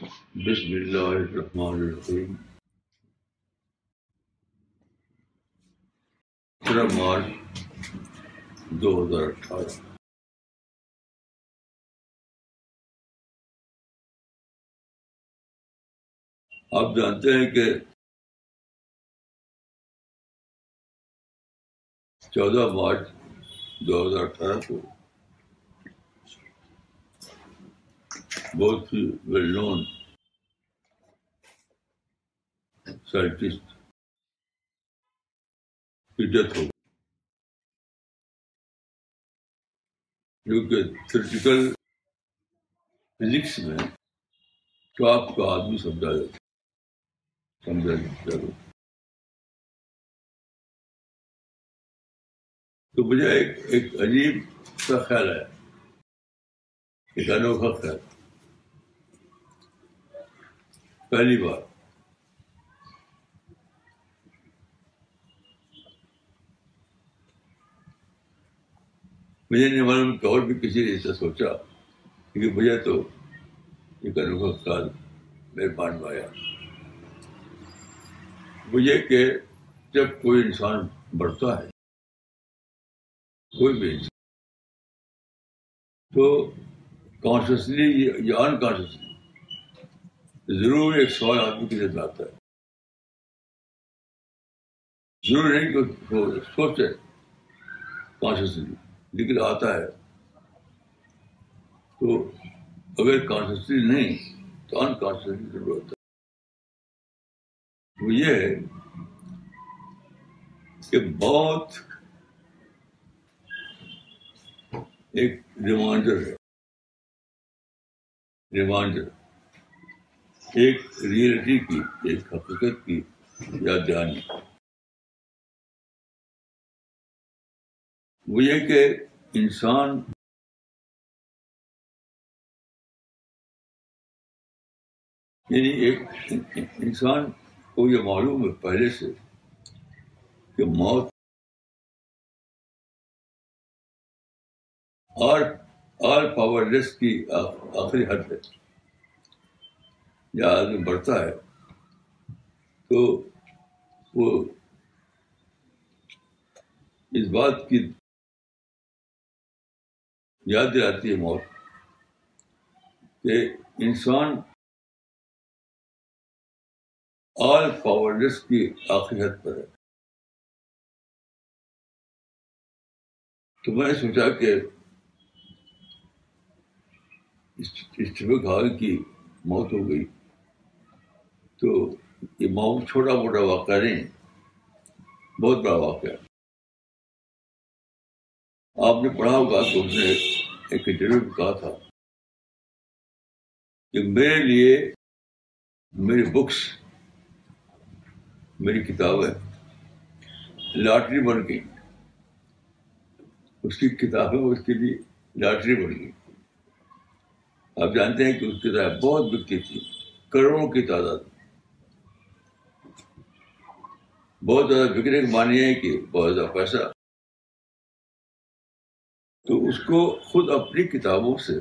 بسم اللہ الرحمن الرحیم۔ سترہ مارچ دو ہزار اٹھارہ۔ آپ جانتے ہیں کہ چودہ مارچ دو ہزار اٹھارہ کو بہت ہی ویل نون سائنٹسٹ کی ڈیتھ ہو کیونکہ تھریٹیکل فزکس میں ٹاپ کا آدمی سمجھا جاتا سمجھا جاتا تو مجھے ایک ایک عجیب سا خیال ہے ایک انوکھا خیال۔ پہلی بار۔ مجھے نہیں معلوم کہ اور بھی کسی نے ایسا سوچا، کیونکہ مجھے تو ایک انوکھا خیال میرے مان میں آیا۔ مجھے کہ جب کوئی انسان بڑھتا ہے، کوئی بھی انسان، تو کانشیسلی یا انکانشیسلی ضرور ایک سوال آدمی کے لیے آتا ہے۔ ضرور نہیں کہ سوچے کانشیسلی لیکن آتا ہے۔ تو اگر کانشیسلی نہیں، تو انکانشیسلی ضرور ہوتا ہے۔ وہ یہ ہے کہ بہت ایک ریمائنڈر ہے۔ ریمائنڈر۔ ایک ریئلٹی کی، ایک حقیقت کی یاد دہانی۔ وہ یہ کہ انسان یعنی ایک انسان کو یہ معلوم ہے پہلے سے کہ موت آل پاور لیس کی آخری حد ہے۔ یا آدمی بڑھتا ہے، تو وہ اس بات کی یاد دلاتی ہے موت کہ انسان آل پاورلیس کی آخری حد پر ہے۔ تو میں نے سوچا کہ اسٹیفک ہال کی موت ہو گئی۔ تو یہ موت چھوٹا موٹا واقعہ نہیں، بہت بڑا واقعہ۔ آپ نے پڑھا ہوگا تو اس نے ایک انٹرویو میں کہا تھا کہ میرے لیے میری بکس میری کتابیں لاٹری بن گئی اس کی کتابیں اس کے لیے لاٹری بن گئی آپ جانتے ہیں کہ اس کی کتاب بہت بکتی تھی کروڑوں کی تعداد بہت زیادہ بکنے کے معنی ہے کہ بہت زیادہ پیسہ۔ تو اس کو خود اپنی کتابوں سے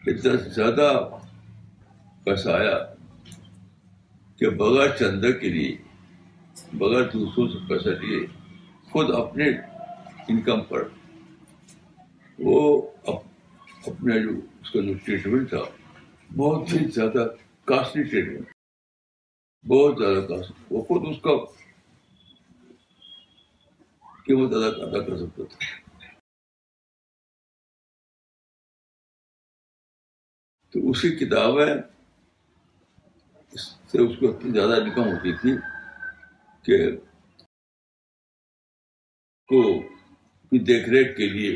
اتنا زیادہ پیسہ آیا کہ بغیر چندہ کے لیے، بغیر دوسروں سے پیسہ لیے خود اپنے انکم پر وہ اپنے جو اس کا جو ٹریٹمنٹ تھا، بہت ہی زیادہ کاسٹلی ٹریٹمنٹ بہت زیادہ کاسٹلی۔ وہ خود اس کا قیمت ادا ادا کر سکتا تھا تو اسی کتابیں سے اس کو اتنی زیادہ انکم ہوتی تھی کہ کو کی دیکھ ریکھ کے لیے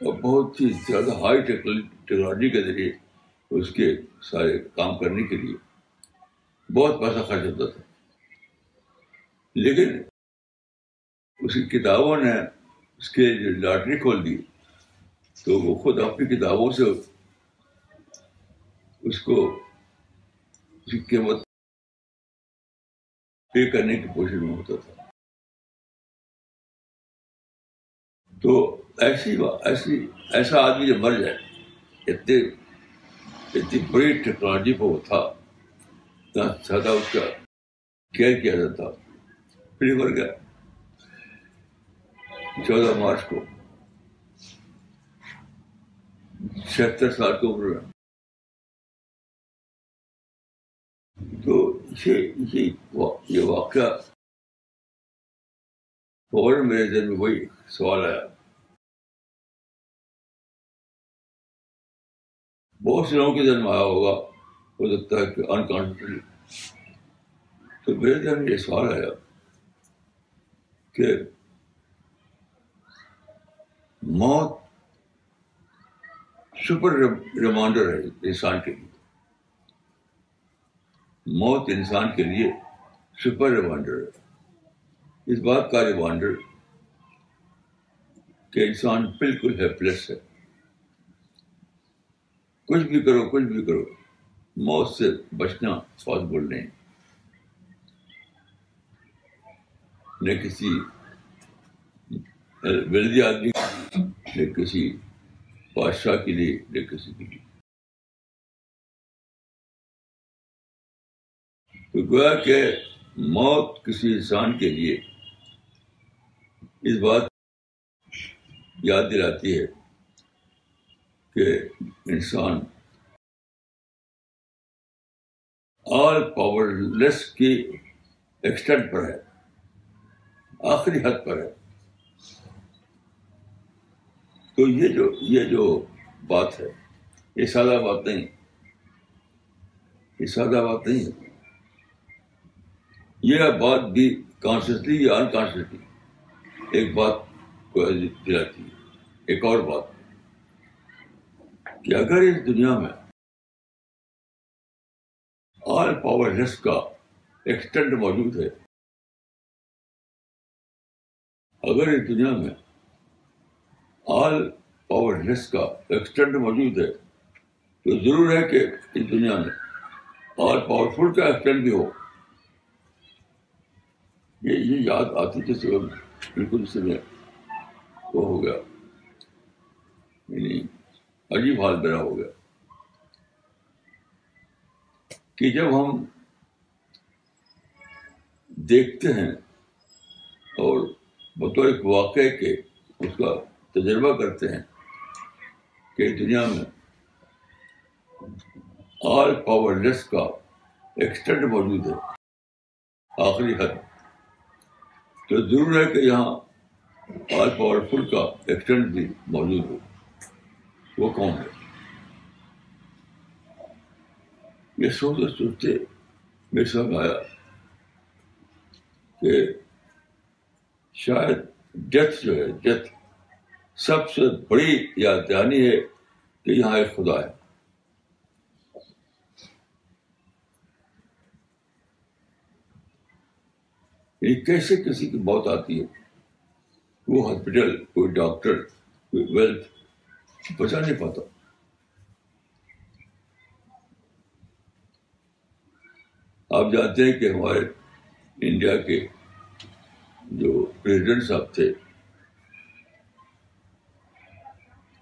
اور بہت ہی زیادہ ہائی ٹیکنالوجی کے ذریعے اس کے سارے کام کرنے کے لیے بہت پیسہ خرچ ہوتا تھا لیکن اس کی کتابوں نے اس کے لاٹری کھول دی، تو وہ خود اپنی کتابوں سے اس کو اس کی قیمت پے کرنے کی کوشش میں ہوتا تھا۔ تو ایسی ایسی، ایسا آدمی جو مر جائے، اتنے، اتنی بڑی ٹیکنالوجی پہ وہ تھا زیادہ اس کا کیئر کیا جاتا۔ پھر مر گیا چودہ مارچ کو۔ چھہتر سال کی عمر میں تو یہ یہ واقعہ فوراً میرے ذہن میں وہی سوال آیا۔ بہت سے لوگوں کے ذہن میں آیا ہوگا، ہو سکتا ہے کہ انکانفیڈنٹلی تو میرے ذہن میں یہ سوال آیا۔ کہ موت سپر ریمانڈر ہے انسان کے لیے۔ موت انسان کے لیے سپر ریمانڈر ہے۔ اس بات کا ریمانڈر کہ انسان بالکل ہیپلیس ہے۔ کچھ بھی کرو، کچھ بھی کرو، موت سے بچنا پاسبل نہیں۔ نہ کسی ویلدی آدمی نہ کسی بادشاہ کے لیے نہ کسی کے لیے۔ تو گویا کہ موت کسی انسان کے لیے اس بات یاد دلاتی ہے کہ انسان آل پاور لیس کی ایکسٹینٹ پر ہے۔ آخری حد پر ہے۔ تو یہ جو یہ جو بات ہے، یہ سادہ بات نہیں۔ یہ سادہ بات نہیں ہے۔ یہ بات بھی کانشیسلی یا انکانشیسلی ایک بات کو دلاتی ہے۔ ایک اور بات۔ کہ اگر اس دنیا میں آل پاور لیس کا ایکسٹینٹ موجود ہے اگر اس دنیا میں آل پاور لیس کا ایکسٹینٹ موجود ہے، تو ضرور ہے کہ اس دنیا میں آل پاورفل کا ایکسٹینٹ بھی ہو۔ یہ یہ یاد آتی جیسے بالکل اس میں وہ ہو گیا۔ یعنی عجیب حال میرا ہو گیا۔ کہ جب ہم دیکھتے ہیں اور بطور ایک واقعے کے اس کا تجربہ کرتے ہیں کہ دنیا میں آل پاور لیس کا ایکسٹینٹ موجود ہے۔ آخری حد۔ تو ضرور ہے کہ یہاں آل پاورفل کا ایکسٹینٹ بھی موجود ہو۔ وہ کون ہے؟ یہ سوچتے سوچتے میرے سمجھ آیا کہ شاید ڈیتھ جو ہے ڈیتھ سب سے بڑی یاد دہانی ہے کہ یہاں ایک خدا ہے۔ یعنی کیسے کسی کی موت آتی ہے؟ وہ ہاسپٹل، کوئی ڈاکٹر، کوئی ویلتھ، بچا نہیں پاتا۔ آپ جانتے ہیں کہ ہمارے انڈیا کے جو پریزیڈنٹ صاحب تھے،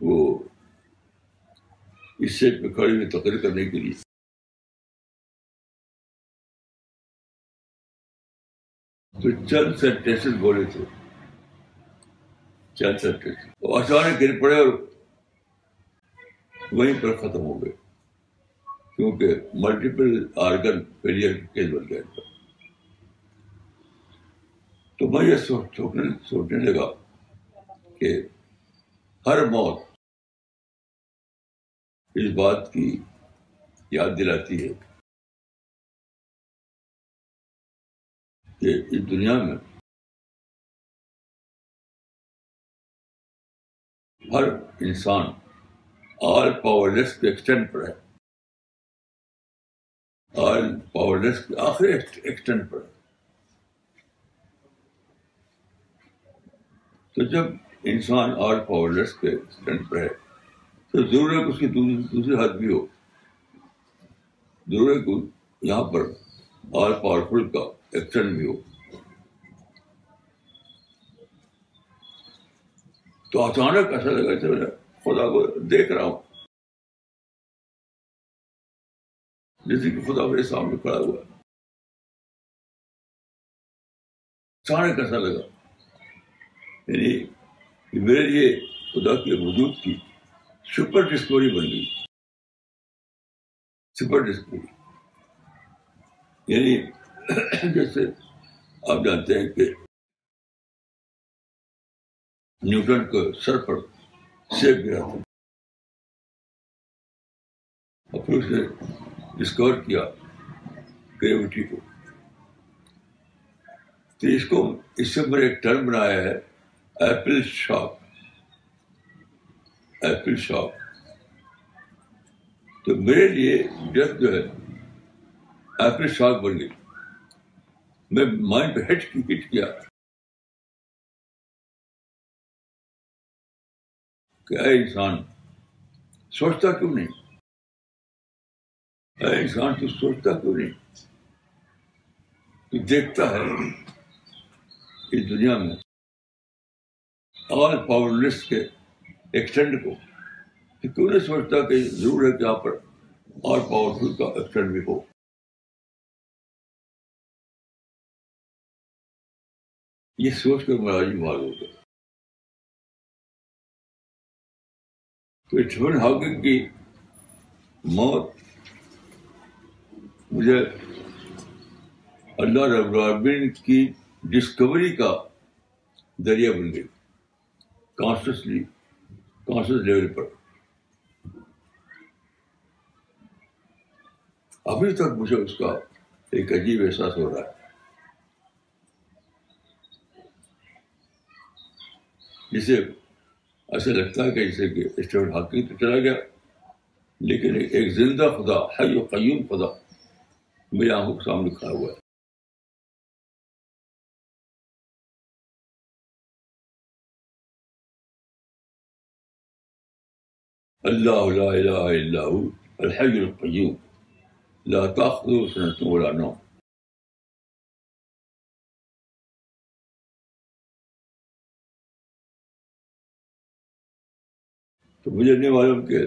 وہ اس سیٹ پہ کھڑے ہوئے تقریر کرنے کے لیے۔ تو چند سینٹینس بولے تھے۔ چند سینٹینس اچانک گر پڑے اور وہیں پر ختم ہو گئے۔ کیونکہ ملٹیپل آرگن فیلئر کیس بن گئے۔ تو میں یہ سوچنے سوچنے لگا کہ ہر موت اس بات کی یاد دلاتی ہے کہ اس دنیا میں ہر انسان آل پاور لیس کے ایکسٹینٹ پر ہے۔ آل پاور لیس کے آخری ایکسٹینٹ پر ہے۔ تو جب انسان آل پاور لیس کے ایکسٹینٹ پر ہے، تو ضرور ہے کہ اس کی دوسری حد بھی ہو۔ ضرور ہے کہ یہاں پر آل پاورفل کا ایکسٹینٹ بھی ہو۔ تو اچانک ایسا لگا کہ میں خدا کو دیکھ رہا ہوں۔ جیسے کہ خدا میرے سامنے کھڑا ہوا اچانک ایسا لگا۔ یعنی میرے لیے خدا کے وجود کی سپر ڈسکوری بن گئی۔ Super discovery. یعنی جیسے آپ جانتے ہیں کہ نیوٹن کو سر پر سیب گرا تھا۔ اور پھر اسے ڈسکور کیا گریوٹی کو۔ تو اس کو اس سے میں ایک ٹرم بنایا ہے۔ ایپل شاپ ایپل شاپ تو میرے لیے ڈیتھ جو ہے ایپل شاپ بن گئی۔ میں مائنڈ پہ ہٹ کی ہٹ کیا کہ اے انسان سوچتا کیوں نہیں؟ اے انسان تو سوچتا کیوں نہیں؟ تو دیکھتا ہے اس دنیا میں آل پاورلیس کے ایکسٹینڈ کو۔ کہ کیوں نہیں سوچتا کہ ضرور ہے کہ یہاں پر آل پاورفل کا ایکسٹینڈ بھی ہو۔ یہ سوچ کر میرا جی مال ہو گیا تو اسٹیفن ہاکنگ کی موت مجھے اللہ رب العالمین کی ڈسکوری کا ذریعہ بن گئی۔ کانشیسلی کانشیس لیول پر ابھی تک مجھے اس کا ایک عجیب احساس ہو رہا ہے جسے ایسا لگتا ہے کہ جیسے کہ اسٹیفن ہاکنگ تو چلا گیا لیکن ایک زندہ خدا حی و قیوم خدا میرے آنکھوں کے سامنے کھڑا ہوا ہے اللہ لا الہ الا هو الحی القیوم لا تاخذه سنة ولا نوم. تو مجھے نہیں معلوم کہ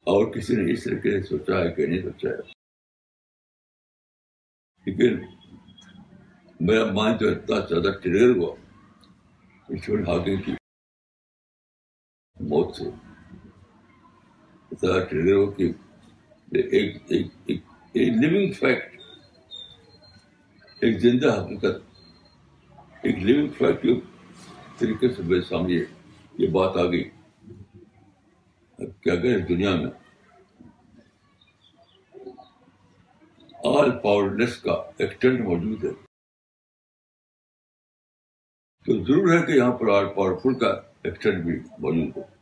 اور کسی نے اس طریقے سے سوچا ہے کہ نہیں سوچا ہے۔ لیکن میرا مائنڈ جو اتنا زیادہ ٹریگر ہوا۔ ایشور ہاکنگ کی موت سے۔ اتنا ٹریگر ہوا کہ ایک ایک ایک لیونگ فیکٹ ایک زندہ حقیقت، ایک لیونگ فیکٹ طریقے سے میرے سامنے یہ بات آ گئی کہ اگر اس دنیا میں؟ آل پاورلیس کا ایکسٹینٹ موجود ہے۔ تو ضرور ہے کہ یہاں پر آل پاورفل کا ایکسٹینٹ بھی موجود ہو۔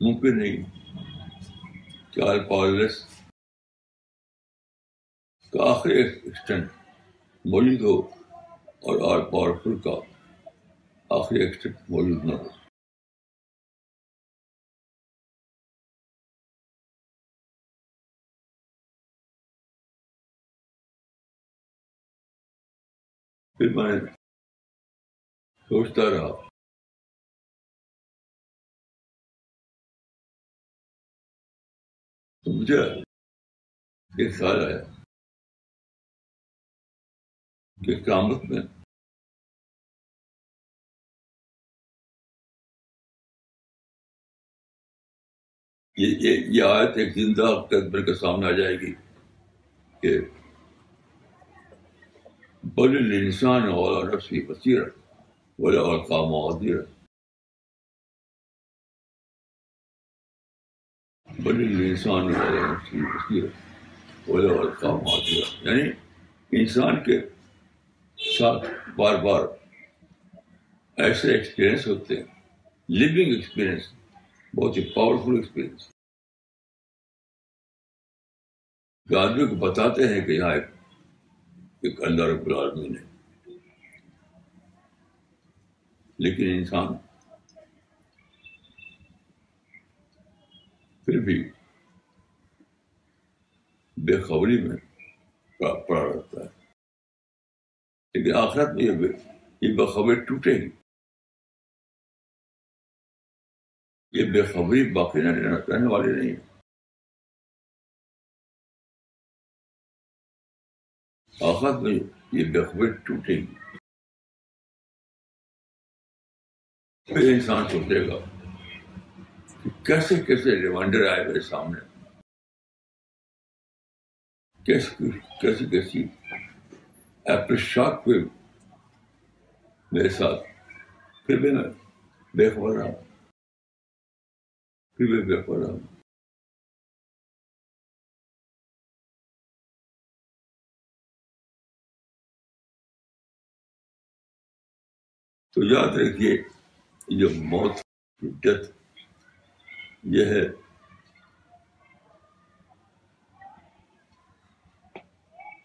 ممکن نہیں۔ کہ آل پاورلیس کا آخری ایکسٹینٹ موجود ہو اور آل پاورفل کا آخری ایکسٹینٹ موجود نہ ہو۔ پھر میں سوچتا رہا۔ تو مجھے ایک خیال آیا کہ قیامت میں یہ یہ آیت ایک زندہ تدبر کے سامنے آ جائے گی کہ بل الانسان والا نفسی بصیرت ولا القام عدیرت بل والا نفسی بصیرت ولا القام عدیرت یعنی انسان کے ساتھ بار بار ایسے ایکسپیرئنس ہوتے ہیں۔ لیونگ ایکسپیرئنس بہت ہی پاورفل ایکسپیرئنس جو آدمی کو بتاتے ہیں کہ یہاں ایک ایک اللہ رب العالمین ہے۔ لیکن انسان پھر بھی بے خبری میں پڑا رہتا ہے۔ لیکن آخرت میں یہ بخبر ٹوٹے گی یہ بے خبری باقی نہ رہنے والے نہیں ہیں۔ آخرت میں یہ بے خبری ٹوٹے گی پھر انسان سوچے گا۔ کہ کیسے کیسے ریمائنڈر آئے میرے سامنے؟ کیسی کیسی کیسی شاک پہ میرے ساتھ؟ پھر بھی میں بے خبر رہا پھر بھی بے خبر رہا تو یاد رکھیے جو موت ڈیتھ یہ ہے۔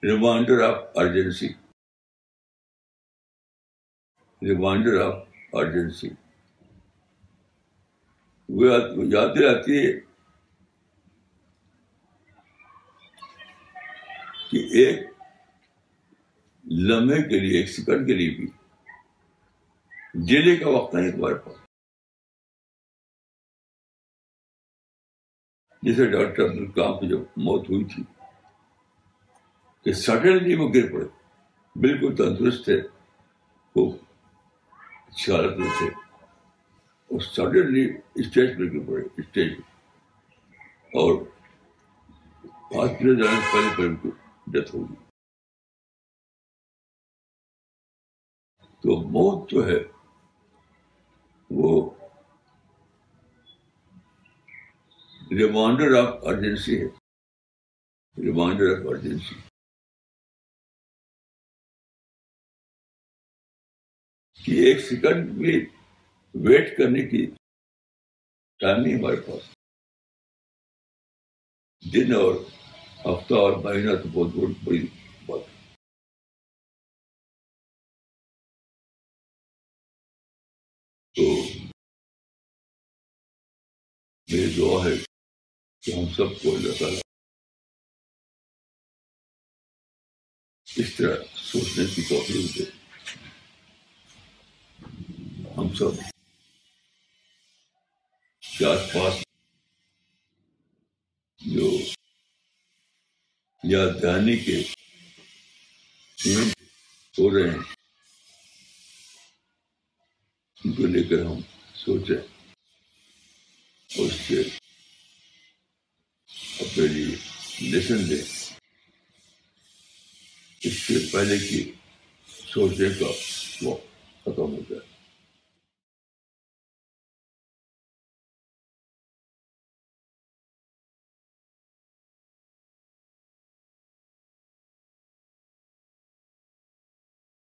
Reminder of urgency reminder of urgency وہ یاد آتی ہے کہ ایک لمحے کے لیے، ایک سیکنڈ کے لیے بھی جیلے کا وقت نہیں تمہارے پاس۔ جیسے ڈاکٹر عبد الکلام کی جب موت ہوئی تھی، کہ سڈنلی وہ گر پڑے۔ بالکل تندرست تھے خوب اچھی حالت میں تھے۔ اور سڈنلی اسٹیج پہ گر پڑے اسٹیج اور ہاسپٹل جانے سے پہلے پہلے ان کو ڈیتھ ہوگی تو موت جو ہے، وہ ریمائنڈر آف ارجنسی ہے ریمائنڈر آف ارجنسی کہ ایک سیکنڈ بھی ویٹ کرنے کی ٹائم نہیں ہمارے پاس دن اور ہفتہ اور مہینہ تو بہت بہت بڑی بات تو میری دعا ہے کہ ہم سب کو اللہ تعالیٰ اس طرح سوچنے کی توفیق دے ہم سب کے آس پاس جو یاد دہانی کے ہو رہے ہیں ان کو لے کر ہم سوچیں اور اس سے اپنے لیے لیسن دیں اس سے پہلے کی سوچنے کا وقت ختم ہو جائے۔